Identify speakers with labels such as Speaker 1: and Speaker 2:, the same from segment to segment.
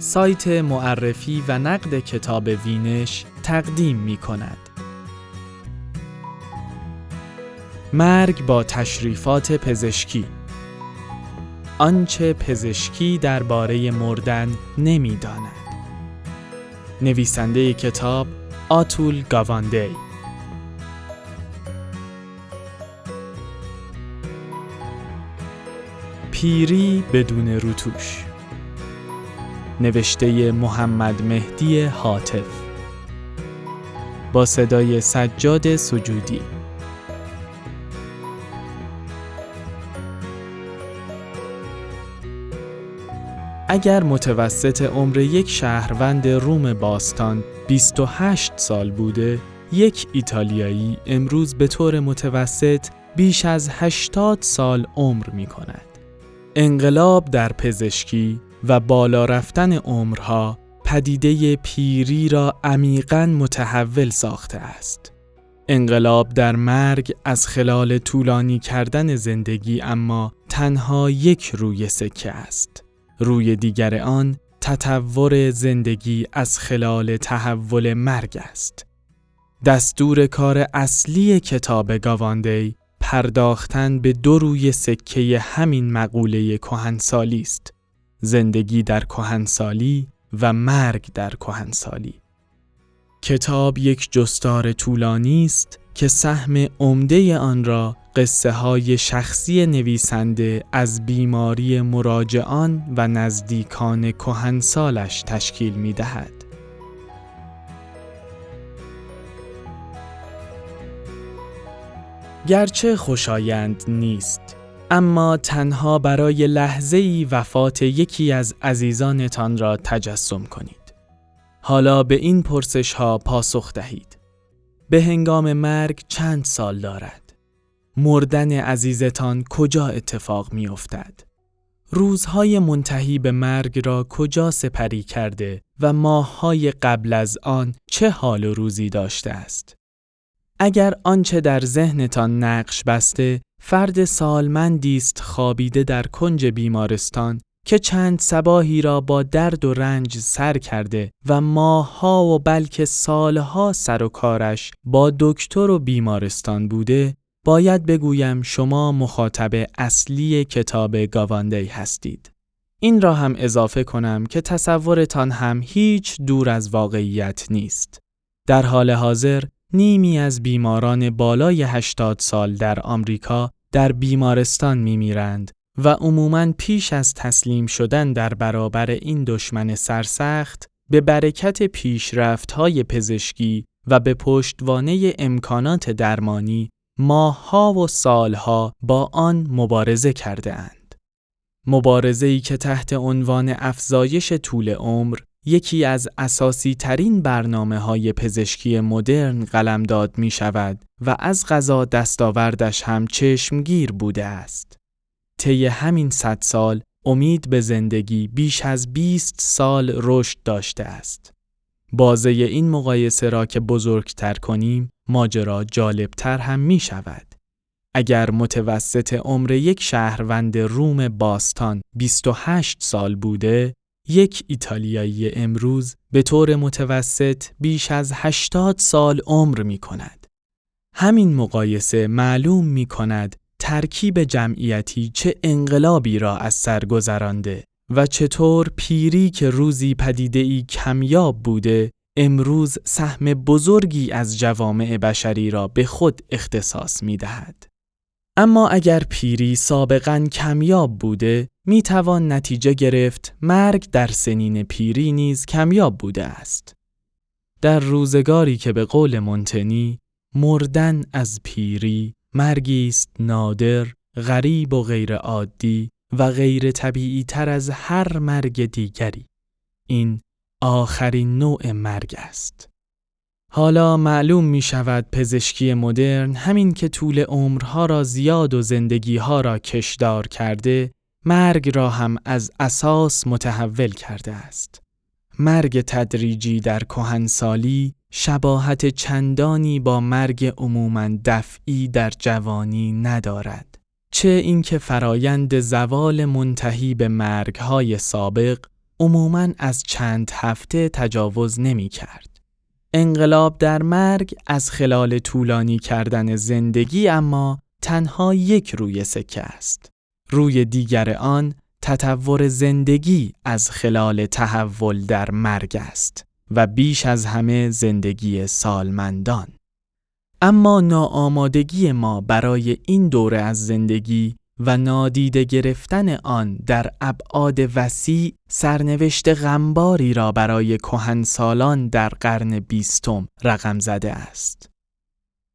Speaker 1: سایت معرفی و نقد کتاب وینش تقدیم می کند. مرگ با تشریفات پزشکی آنچه پزشکی درباره مردن نمی‌داند. نویسنده کتاب آتول گاواندی پیری بدون روتوش نوشته محمد مهدی حاطف با صدای سجاد سجودی اگر متوسط عمر یک شهروند روم باستان 28 سال بوده، یک ایتالیایی امروز به طور متوسط بیش از 80 سال عمر می کند. انقلاب در پزشکی و بالا رفتن عمرها پدیده پیری را عمیقا متحول ساخته است. انقلاب در مرگ از خلال طولانی کردن زندگی اما تنها یک روی سکه است. روی دیگر آن تطور زندگی از خلال تحول مرگ است. دستور کار اصلی کتاب گاواندی پرداختن به دو روی سکه همین مقوله کهنسالی است. زندگی در کهنسالی و مرگ در کهنسالی. کتاب یک جستار طولانی است که سهم عمده آن را قصه های شخصی نویسنده از بیماری مراجعان و نزدیکان کهنسالش تشکیل می دهد. گرچه خوشایند نیست اما تنها برای لحظه ای وفات یکی از عزیزانتان را تجسم کنید. حالا به این پرسش ها پاسخ دهید. به هنگام مرگ چند سال دارد؟ مردن عزیزتان کجا اتفاق می افتد؟ روزهای منتهی به مرگ را کجا سپری کرده و ماههای قبل از آن چه حال و روزی داشته است؟ اگر آنچه در ذهنتان نقش بسته فرد سالمندی است خوابیده در کنج بیمارستان که چند سباهی را با درد و رنج سر کرده و ماهها و بلکه سالها سر و کارش با دکتر و بیمارستان بوده باید بگویم شما مخاطب اصلی کتاب گاواندی هستید. این را هم اضافه کنم که تصورتان هم هیچ دور از واقعیت نیست. در حال حاضر نیمی از بیماران بالای 80 سال در آمریکا در بیمارستان میمیرند و عموماً پیش از تسلیم شدن در برابر این دشمن سرسخت به برکت پیشرفت‌های پزشکی و به پشتوانه امکانات درمانی ماهها و سالها با آن مبارزه کرده اند. مبارزه‌ای که تحت عنوان افزایش طول عمر یکی از اساسی ترین برنامه های پزشکی مدرن قلمداد می شود و از غذا دستاوردش هم چشمگیر بوده است. طی همین صد سال امید به زندگی بیش از 20 سال رشد داشته است. بازه این مقایسه را که بزرگتر کنیم ماجرا جالبتر هم می شود. اگر متوسط عمر یک شهروند روم باستان 28 سال بوده یک ایتالیایی امروز به طور متوسط بیش از 80 سال عمر می کند. همین مقایسه معلوم می کند ترکیب جمعیتی چه انقلابی را از سر گذرانده و چطور پیری که روزی پدیده ای کمیاب بوده امروز سهم بزرگی از جوامع بشری را به خود اختصاص می دهد. اما اگر پیری سابقا کمیاب بوده می توان نتیجه گرفت مرگ در سنین پیری نیز کمیاب بوده است. در روزگاری که به قول منتنی مردن از پیری مرگی است نادر، غریب و غیر عادی و غیر طبیعی تر از هر مرگ دیگری. این آخرین نوع مرگ است. حالا معلوم می شود پزشکی مدرن همین که طول عمرها را زیاد و زندگیها را کشدار کرده مرگ را هم از اساس متحول کرده است. مرگ تدریجی در کهنسالی شباهت چندانی با مرگ عموما دفعی در جوانی ندارد. چه اینکه فرایند زوال منتهی به مرگهای سابق عموماً از چند هفته تجاوز نمی کرد. انقلاب در مرگ از خلال طولانی کردن زندگی اما تنها یک روی سکه است. روی دیگر آن تطور زندگی از خلال تحول در مرگ است و بیش از همه زندگی سالمندان. اما ناآمادگی ما برای این دوره از زندگی و نادیده گرفتن آن در ابعاد وسیع سرنوشت غمباری را برای کهنسالان در قرن بیستم رقم زده است.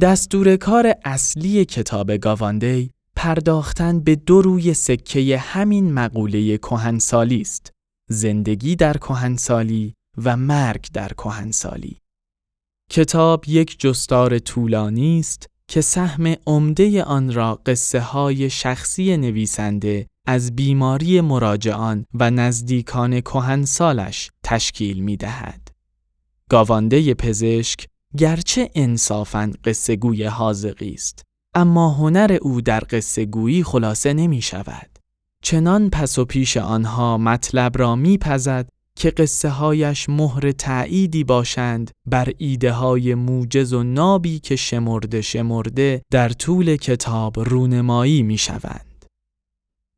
Speaker 1: دستور کار اصلی کتاب گاواندی پرداختن به دو روی سکه همین مقوله کهنسالی است زندگی در کهنسالی و مرگ در کهنسالی کتاب یک جستار طولانی است که سهم عمده آن را قصه های شخصی نویسنده از بیماری مراجعان و نزدیکان کهنسالش تشکیل می دهد. گاوانده پزشک گرچه انصافاً قصه گوی حاضقی است اما هنر او در قصه گویی خلاصه نمی شود. چنان پس و پیش آنها مطلب را میپزد که قصه هایش مهر تعییدی باشند بر ایده های موجز و نابی که شمرده شمرده در طول کتاب رونمایی می شوند.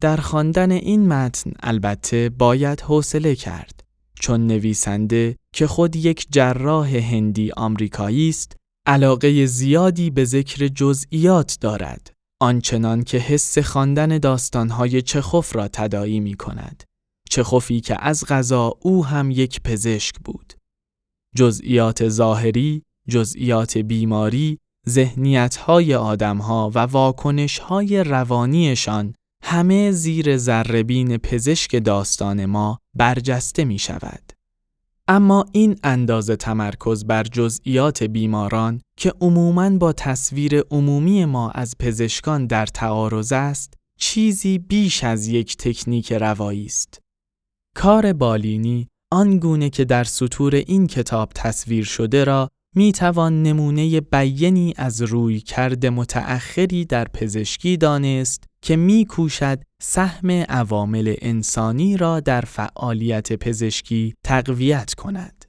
Speaker 1: در خواندن این متن البته باید حوصله کرد چون نویسنده که خود یک جراح هندی آمریکایی است علاقه زیادی به ذکر جزئیات دارد آنچنان که حس خواندن داستانهای چخوف را تدایی می کند چخوفی که از غذا او هم یک پزشک بود جزئیات ظاهری جزئیات بیماری ذهنیت‌های آدمها و واکنش‌های روانیشان همه زیر ذربین پزشک داستان ما برجسته می شود. اما این اندازه تمرکز بر جزئیات بیماران که عموماً با تصویر عمومی ما از پزشکان در تعارض است، چیزی بیش از یک تکنیک روایی است. کار بالینی آنگونه که در سطور این کتاب تصویر شده را می توان نمونه بیینی از روی کرد متأخری در پزشکی دانست که می کوشد سهم عوامل انسانی را در فعالیت پزشکی تقویت کند.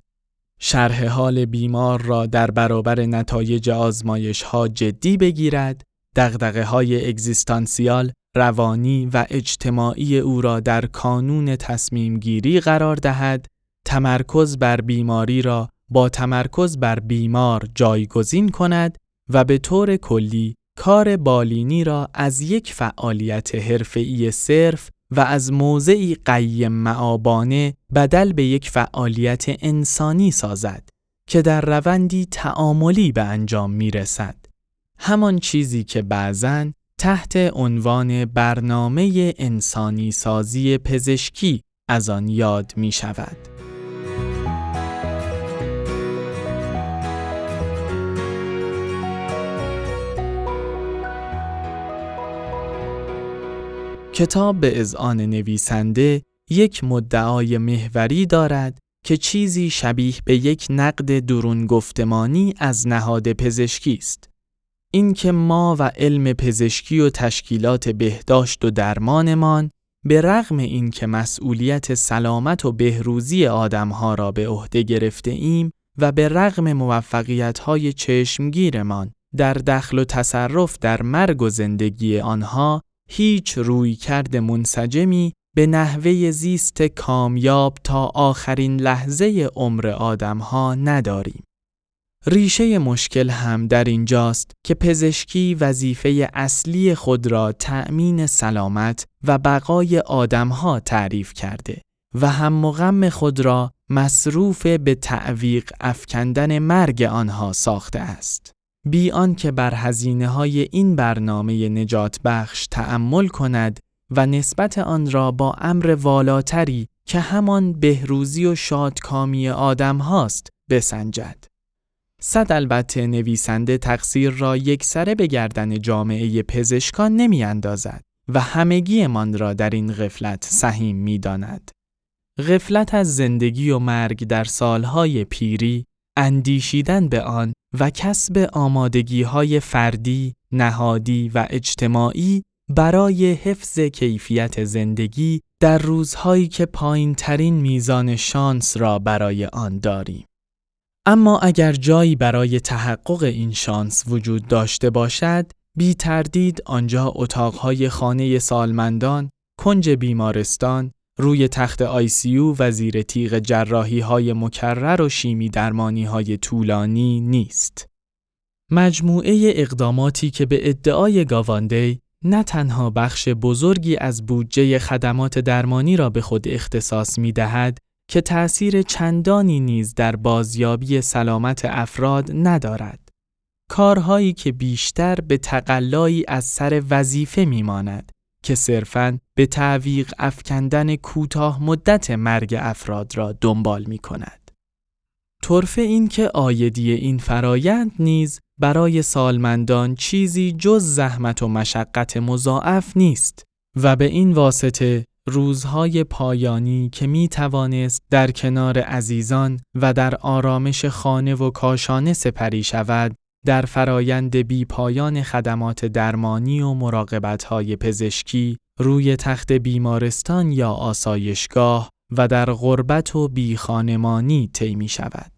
Speaker 1: شرح حال بیمار را در برابر نتایج آزمایش ها جدی بگیرد، دغدغه های اگزیستانسیال، روانی و اجتماعی او را در کانون تصمیم گیری قرار دهد، تمرکز بر بیماری را با تمرکز بر بیمار جایگزین کند و به طور کلی کار بالینی را از یک فعالیت حرفه‌ای صرف و از موضعی قیم معابانه بدل به یک فعالیت انسانی سازد که در روندی تعاملی به انجام می رسد. همان چیزی که بعضن تحت عنوان برنامه انسانی سازی پزشکی از آن یاد می شود. کتاب به اذعان نویسنده یک مدعای محوری دارد که چیزی شبیه به یک نقد درون گفتمانی از نهاد پزشکی است. اینکه ما و علم پزشکی و تشکیلات بهداشت و درمانمان به رغم اینکه مسئولیت سلامت و بهروزی آدمها را به عهده گرفته ایم و به رغم موفقیت های چشمگیرمان در دخل و تصرف در مرگ و زندگی آنها هیچ روی کرد منسجمی به نحوه زیست کامیاب تا آخرین لحظه عمر آدمها نداریم. ریشه مشکل هم در اینجاست که پزشکی وظیفه اصلی خود را تأمین سلامت و بقای آدمها تعریف کرده و هم مغم خود را مصروف به تعویق افکندن مرگ آنها ساخته است. بی که بر هزینه های این برنامه نجات بخش تأمل کند و نسبت آن را با امر والاتری که همان بهروزی و شادکامی آدم هاست بسنجد. صد البته نویسنده تقصیر را یک سره به گردن جامعه پزشکان نمی اندازد و همگی من را در این غفلت سهیم می داند. غفلت از زندگی و مرگ در سالهای پیری اندیشیدن به آن و کسب آمادگی های فردی، نهادی و اجتماعی برای حفظ کیفیت زندگی در روزهایی که پایین ترین میزان شانس را برای آن داریم. اما اگر جایی برای تحقق این شانس وجود داشته باشد، بی تردید آنجا اتاقهای خانه سالمندان، کنج بیمارستان، روی تخت آیسیو و زیر تیغ جراحی های مکرر و شیمی درمانی های طولانی نیست. مجموعه اقداماتی که به ادعای گاواندی نه تنها بخش بزرگی از بودجه خدمات درمانی را به خود اختصاص می دهد که تأثیر چندانی نیز در بازیابی سلامت افراد ندارد. کارهایی که بیشتر به تقلایی از سر وظیفه میماند که صرفاً به تعویق افکندن کوتاه مدت مرگ افراد را دنبال می کند. طرف این که آیدی این فرایند نیز برای سالمندان چیزی جز زحمت و مشقت مضاعف نیست و به این واسطه روزهای پایانی که می توانست در کنار عزیزان و در آرامش خانه و کاشانه سپری شود در فرایند بی پایان خدمات درمانی و مراقبتهای پزشکی روی تخت بیمارستان یا آسایشگاه و در غربت و بیخانمانی طی می شود.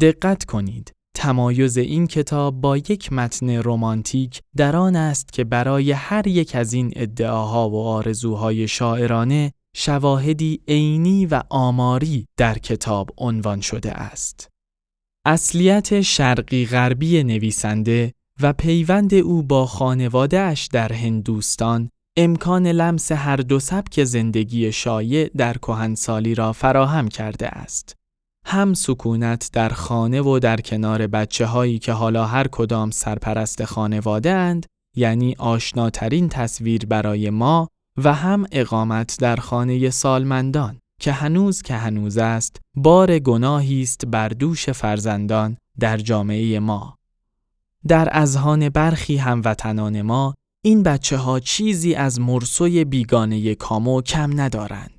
Speaker 1: دقت کنید تمایز این کتاب با یک متن رمانتیک در آن است که برای هر یک از این ادعاها و آرزوهای شاعرانه شواهدی عینی و آماری در کتاب عنوان شده است. اصلیت شرقی غربی نویسنده و پیوند او با خانوادهش در هندوستان امکان لمس هر دو سبک زندگی شایع در کهنسالی را فراهم کرده است. هم سکونت در خانه و در کنار بچه هایی که حالا هر کدام سرپرست خانواده اند یعنی آشناترین تصویر برای ما و هم اقامت در خانه سالمندان که هنوز که هنوز است بار گناهی است بر دوش فرزندان در جامعه ما. در اذهان برخی هموطنان ما این بچه ها چیزی از مرسوی بیگانه کامو کم ندارند.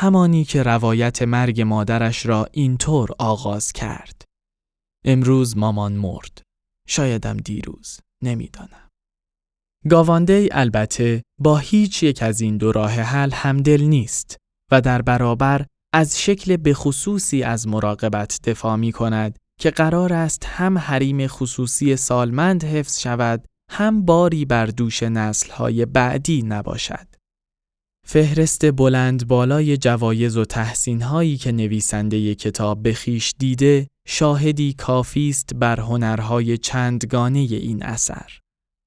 Speaker 1: همانی که روایت مرگ مادرش را اینطور آغاز کرد. امروز مامان مرد. شایدم دیروز. نمی‌دانم. گاوانده البته با هیچ یک از این دو راه حل همدل نیست و در برابر از شکل بخصوصی از مراقبت دفاع می کند که قرار است هم حریم خصوصی سالمند حفظ شود هم باری بر دوش نسلهای بعدی نباشد. فهرست بلند بالای جوایز و تحسین هایی که نویسنده کتاب به خیش دیده شاهدی کافی است بر هنرهای چندگانه این اثر.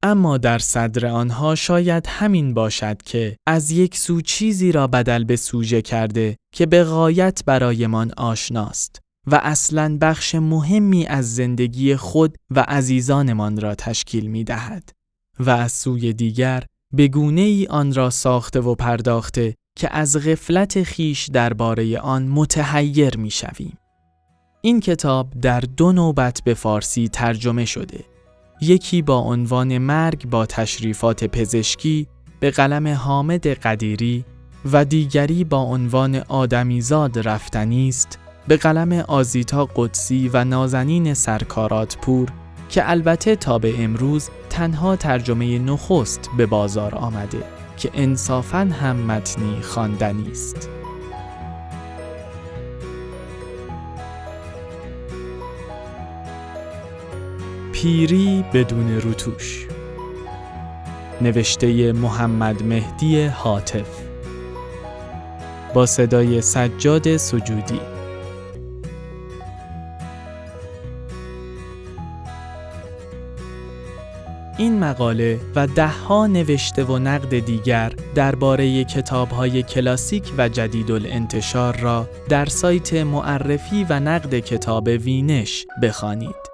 Speaker 1: اما در صدر آنها شاید همین باشد که از یک سو چیزی را بدل به سوژه کرده که به غایت برایمان آشناست و اصلا بخش مهمی از زندگی خود و عزیزانمان را تشکیل می دهد و از سوی دیگر به ای آن را ساخته و پرداخته که از غفلت خیش درباره آن متحیر می شویم. این کتاب در دو نوبت به فارسی ترجمه شده یکی با عنوان مرگ با تشریفات پزشکی به قلم حامد قدیری و دیگری با عنوان آدمیزاد رفتنی است به قلم آزیتا قدسی و نازنین سرکارات پور که البته تا به امروز تنها ترجمه نخست به بازار آمده که انصافاً هم متنی خواندنی است. پیری بدون روتوش نوشته محمد مهدی حاطف با صدای سجاد سجودی این مقاله و دهها نوشته و نقد دیگر درباره کتاب‌های کلاسیک و جدید الانتشار را در سایت معرفی و نقد کتاب وینش بخوانید.